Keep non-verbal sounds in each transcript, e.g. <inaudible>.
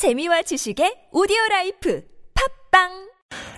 재미와 지식의 오디오 라이프 팝빵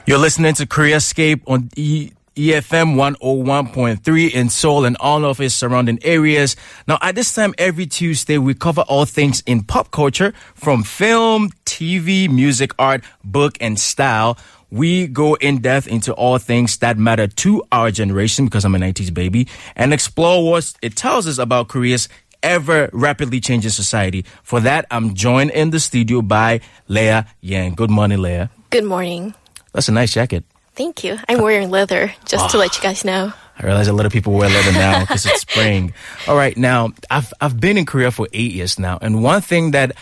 You're listening to Koreascape on E. EFM 101.3 in Seoul and all of its surrounding areas. Now, at this time every Tuesday, we cover all things in pop culture from film, TV, music, art, book, and style. We go in depth into all things that matter to our generation because I'm a 90s baby and explore what it tells us about Korea's ever rapidly changing society. For that, I'm joined in the studio by Leah Yang. Good morning, Leah. Good morning. That's a nice jacket. Thank you. I'm wearing leather, just to ah. let you guys know. I realize a lot of people wear leather now because it's spring. <laughs> All right, now I've I've been in Korea for eight years now, and one thing that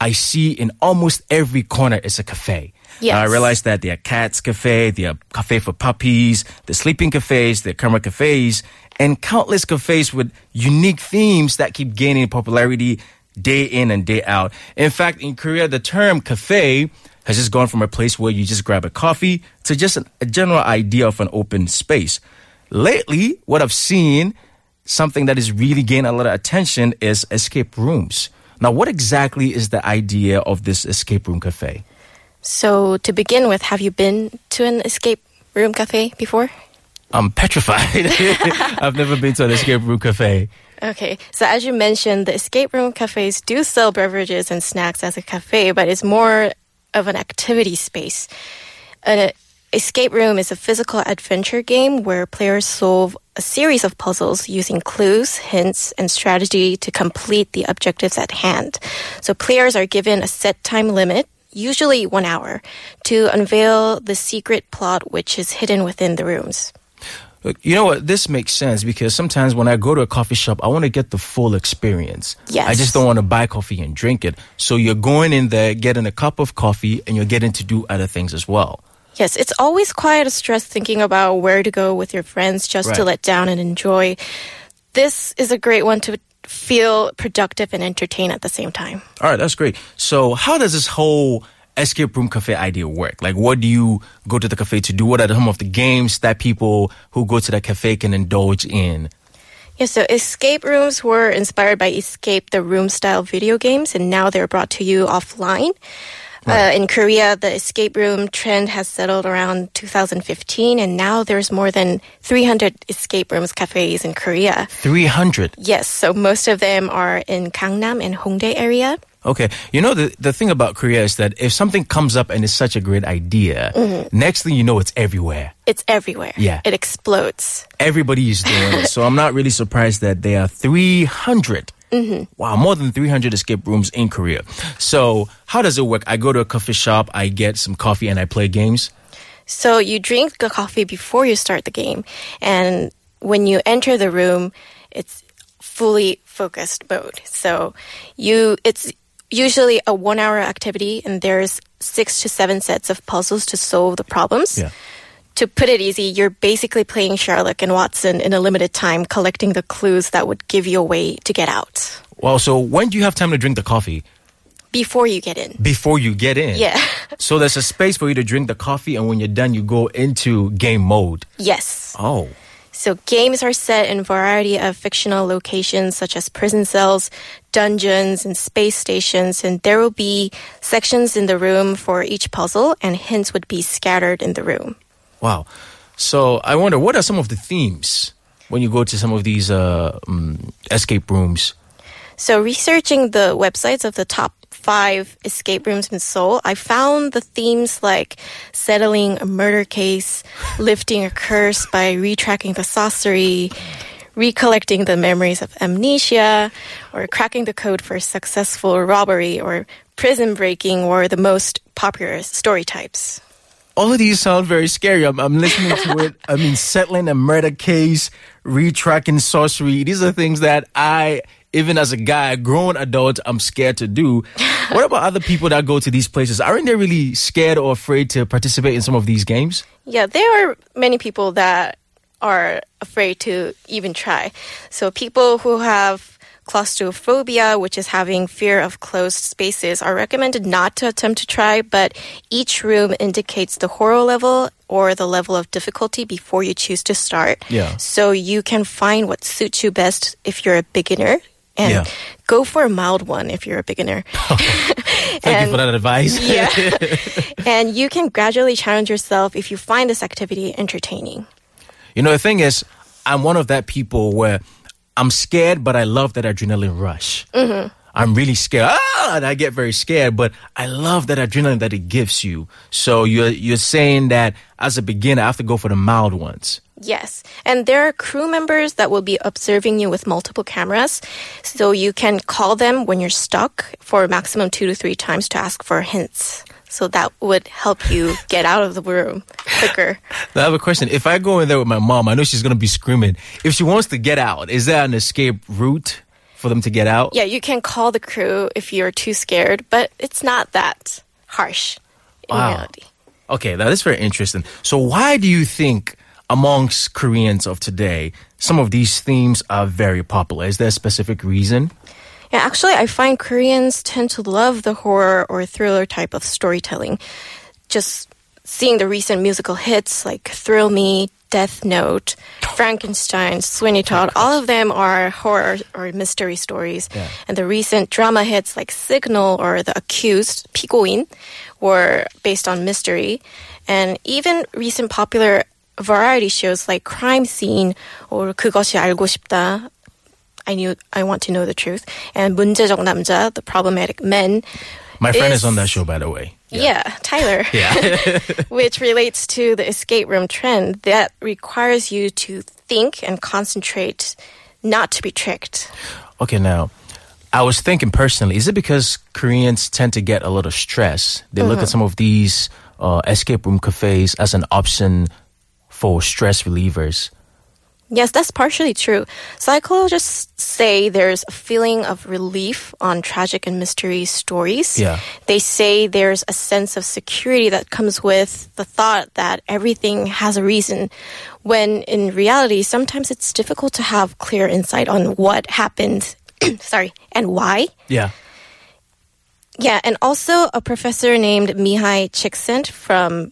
I see in almost every corner is a cafe. Yes. Now, I realized that there are cats cafe, there are cafe for puppies, the sleeping cafes, the camera cafes, and countless cafes with unique themes that keep gaining popularity day in and day out. In fact, in Korea, the term cafe has just gone from a place where you just grab a coffee to just an, a general idea of an open space. Lately, what I've seen, something that is really gaining a lot of attention is escape rooms. Now, what exactly is the idea of this escape room cafe? So, to begin with, have you been to an escape room cafe before? I'm petrified. <laughs> I've never been to an escape room cafe. Okay, so as you mentioned, the escape room cafes do sell beverages and snacks as a cafe, but it's more of an activity space. An escape room is a physical adventure game where players solve a series of puzzles using clues, hints, and strategy to complete the objectives at hand. So players are given a set time limit, usually one hour, to unveil the secret plot which is hidden within the rooms. Look, You know what? This makes sense because sometimes when I go to a coffee shop, I want to get the full experience. Yes. I just don't want to buy coffee and drink it. So you're going in there, getting a cup of coffee, and you're getting to do other things as well. Yes, it's always quite a stress thinking about where to go with your friends just to let down and enjoy. This is a great one to feel productive and entertain at the same time. All right, that's great. So how does this whole escape room cafe idea work? Like, what do you go to the cafe to do? What are some of the games that people who go to the cafe can indulge in? Yeah, so escape rooms were inspired by Escape the Room style video games, and now they're brought to you offline. Uh, in Korea, the escape room trend has settled around 2015, and now there's more than 300 escape rooms cafes in Korea. 300. Yes, so most of them are in Gangnam and Hongdae area. Okay. You know, the, the thing about Korea is that if something comes up and it's such a great idea, next thing you know, it's everywhere. It's everywhere. Yeah. It explodes. Everybody is doing <laughs> it. So I'm not really surprised that there are 300. Mm-hmm. Wow, more than 300 escape rooms in Korea. So how does it work? I go to a coffee shop, I get some coffee, and I play games. So you drink the coffee before you start the game. And when you enter the room, it's fully focused mode. So you, it's usually a one hour activity and there's six to seven sets of puzzles to solve the problems. Yeah. To put it easy, you're basically playing Sherlock and Watson in a limited time, collecting the clues that would give you a way to get out Well, so when do you have time to drink the coffee? before you get in. Before you get in. Yeah. <laughs> So there's a space for you to drink the coffee, and when you're done, you go into game mode. yes. Oh. So games are set in a variety of fictional locations such as prison cells, dungeons, and space stations, and there will be sections in the room for each puzzle, and hints would be scattered in the room. Wow. So I wonder, what are some of the themes when you go to some of these uh, um, escape rooms? So researching the websites of the top five escape rooms in Seoul, I found the themes like settling a murder case, lifting a curse by retracking the sorcery, recollecting the memories of amnesia, or cracking the code for successful robbery or prison breaking were the most popular story types. All of these sound very scary. I'm, I'm listening to it. I mean, settling a murder case, retracking sorcery. These are things that I, even as a guy, grown adult, I'm scared to do. what about other people that go to these places? Aren't they really scared or afraid to participate in some of these games? Yeah, there are many people that are afraid to even try. So people who have claustrophobia, which is having fear of closed spaces, are recommended not to attempt to try, but each room indicates the horror level or the level of difficulty before you choose to start. Yeah. So you can find what suits you best if you're a beginner and Yeah. go for a mild one if you're a beginner. <laughs> Thank you for that advice. <laughs> Yeah. <laughs> and you can gradually challenge yourself if you find this activity entertaining. You know, the thing is, I'm one of that people where I'm scared, but I love that adrenaline rush. Mm-hmm. I'm really scared. Ah, and I get very scared, but I love that adrenaline that it gives you. So you're you're saying that as a beginner, I have to go for the mild ones. Yes. And there are crew members that will be observing you with multiple cameras. So you can call them when you're stuck for a maximum two to three times to ask for hints. So that would help you get out of the room Now, I have a question. If I go in there with my mom, I know she's gonna be screaming. If she wants to get out, is there an escape route for them to get out? Yeah, you can call the crew if you're too scared, but it's not that harsh in Wow. reality. Okay, that is very interesting. So, why do you think amongst Koreans of today, some of these themes are very popular? Is there a specific reason? Yeah, actually, I find Koreans tend to love the horror or thriller type of storytelling. Just seeing the recent musical hits like Thrill Me, Death Note, Frankenstein, Sweeney Todd, all of them are horror or mystery stories. Yeah. And the recent drama hits like Signal or The Accused, 피고인, were based on mystery. And even recent popular variety shows like Crime Scene or 그것이 알고 싶다 I knew I want to know the truth. And 문제적 남자, the problematic men. my friend is, Is- on that show, by the way. Yeah, <laughs> Tyler. <laughs> Yeah. <laughs> which relates to the escape room trend that requires you to think and concentrate, not to be tricked. okay, now, I was thinking personally, is it because Koreans tend to get a little stress? They look at some of these uh, escape room cafes as an option for stress relievers. Yes, that's partially true. Psychologists say there's a feeling of relief on tragic and mystery stories. Yeah. They say there's a sense of security that comes with the thought that everything has a reason, when in reality, sometimes it's difficult to have clear insight on what happened, <clears throat> sorry, and why. Yeah. Yeah, and also a professor named Mihai Csikszent from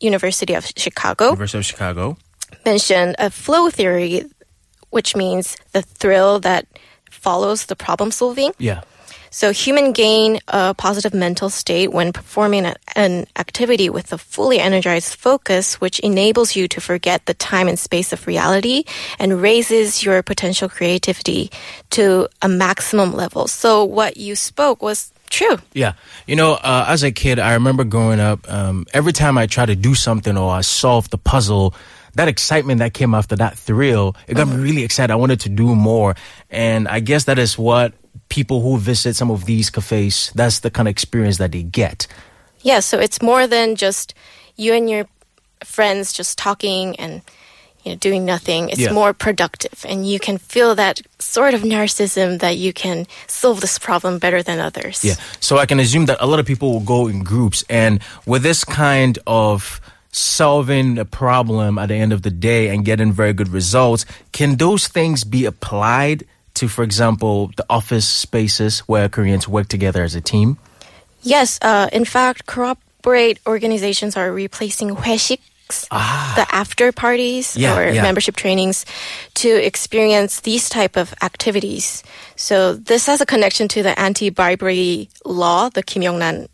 University of Chicago University of Chicago. Mentioned a flow theory, which means the thrill that follows the problem solving. Yeah. So human gain a positive mental state when performing a- an activity with a fully energized focus, which enables you to forget the time and space of reality and raises your potential creativity to a maximum level. So what you spoke was true. Yeah. You know, uh, as a kid, I remember growing up, um, every time I tried to do something or I solved the puzzle, that excitement that came after that thrill, it got me uh-huh. really excited. I wanted to do more. And I guess that is what people who visit some of these cafes, that's the kind of experience that they get. Yeah, so it's more than just you and your friends just talking and you know doing nothing. It's Yeah. more productive and you can feel that sort of narcissism that you can solve this problem better than others. Yeah. So I can assume that a lot of people will go in groups. And with this kind of solving a problem at the end of the day and getting very good results, can those things be applied to, for example, the office spaces where Koreans work together as a team? Yes, uh, in fact, corporate organizations are replacing 회식s, the after parties Ah. Yeah, or yeah. membership trainings to experience these type of activities. So this has a connection to the anti-bribery law, the Kim Young-ran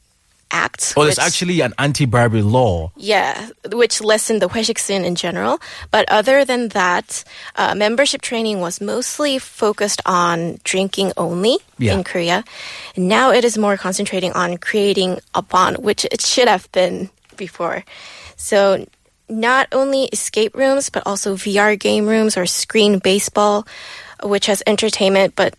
Act. Oh, there's which- actually an anti-bribery law. Yeah, which lessened the 회식 sin in general. But other than that, uh, membership training was mostly focused on drinking only Yeah. in Korea. Now it is more concentrating on creating a bond, which it should have been before. So not only escape rooms, but also VR game rooms or screen baseball, which has entertainment but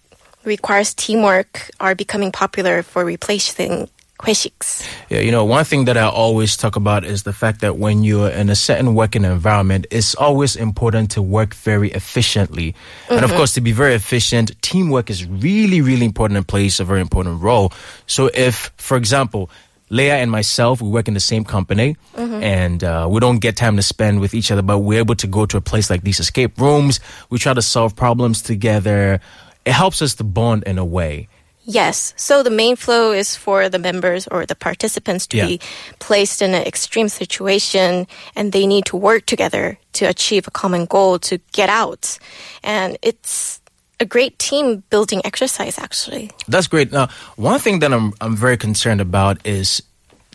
requires teamwork, are becoming popular for replacing 회식s. Yeah, you know, one thing that I always talk about is the fact that when you're in a certain working environment, it's always important to work very efficiently. And of course, to be very efficient, teamwork is really, really important and plays a very important role. So if, for example, Leah and myself, we work in the same company and uh, we don't get time to spend with each other, but we're able to go to a place like these escape rooms. We try to solve problems together. It helps us to bond in a way. Yes. So the main flow is for the members or the participants to Yeah. be placed in an extreme situation and they need to work together to achieve a common goal to get out. And it's a great team building exercise, actually. That's great. Now, one thing that I'm I'm very concerned about is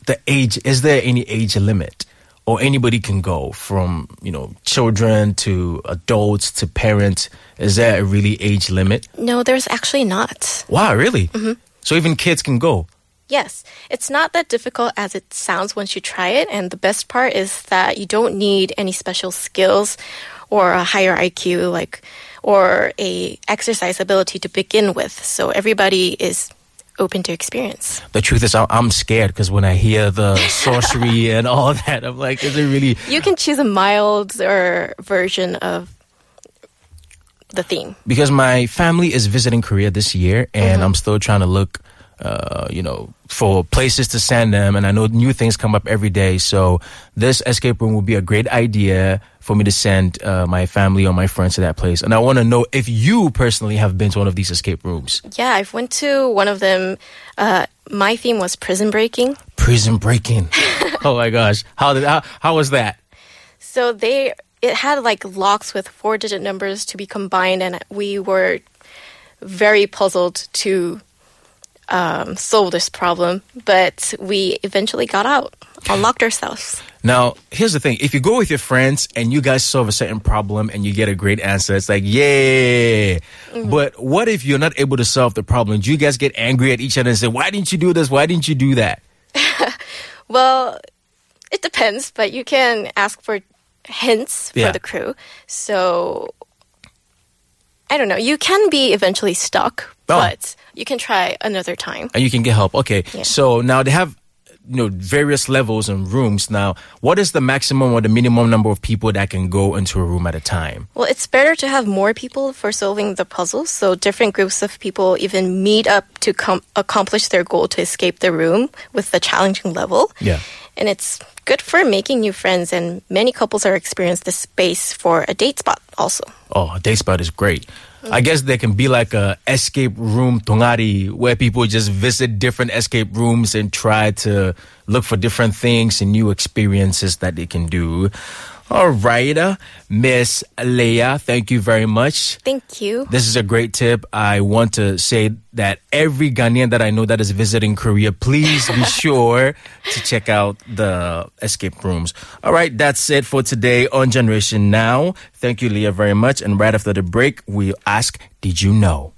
the age. Is there any age limit, or anybody can go from you know children to adults to parents? Is there a really age limit? No, there's actually not. Wow, really? Mm-hmm. So even kids can go. Yes, it's not that difficult as it sounds once you try it. And the best part is that you don't need any special skills or a higher IQ, like, or a exercise ability to begin with. So everybody is open to experience. The truth is, I- I'm scared because when I hear the <laughs> sorcery and all that, I'm like, is it really? You can choose a milder version of the theme. because my family is visiting Korea this year, and mm-hmm. I'm still trying to look, uh, you know, for places to send them. And I know new things come up every day, so this escape room would be a great idea for me to send uh, my family or my friends to that place. And I want to know if you personally have been to one of these escape rooms. Yeah, I've went to one of them. Uh, my theme was prison breaking. Prison breaking. <laughs> oh my gosh, how did how, how was that? So they it had like locks with four digit numbers to be combined, and we were very puzzled to um, solve this problem. But we eventually got out, unlocked ourselves. Now, here's the thing. If you go with your friends and you guys solve a certain problem and you get a great answer, it's like, yay. But what if you're not able to solve the problem? Do you guys get angry at each other and say, why didn't you do this? Why didn't you do that? <laughs> Well, it depends, but you can ask for hints Yeah. for the crew. So I don't know. You can be eventually stuck, Oh. but you can try another time. And you can get help. Okay. Yeah. So now they have, you know, various levels and rooms. Now, what is the maximum or the minimum number of people that can go into a room at a time? Well, it's better to have more people for solving the puzzles. So different groups of people even meet up to com- accomplish their goal to escape the room with the challenging level. Yeah. And it's good for making new friends. And many couples are experiencing this space for a date spot also. Oh, a date spot is great. I guess there can be like a escape room tongari where people just visit different escape rooms and try to look for different things and new experiences that they can do. All right, uh, Miss Leah, thank you very much. Thank you. This is a great tip. I want to say that every Ghanaian that I know that is visiting Korea, please be <laughs> sure to check out the escape rooms. All right, that's it for today on Generation Now. Thank you, Leah, very much. And right after the break, we'll ask, Did you know?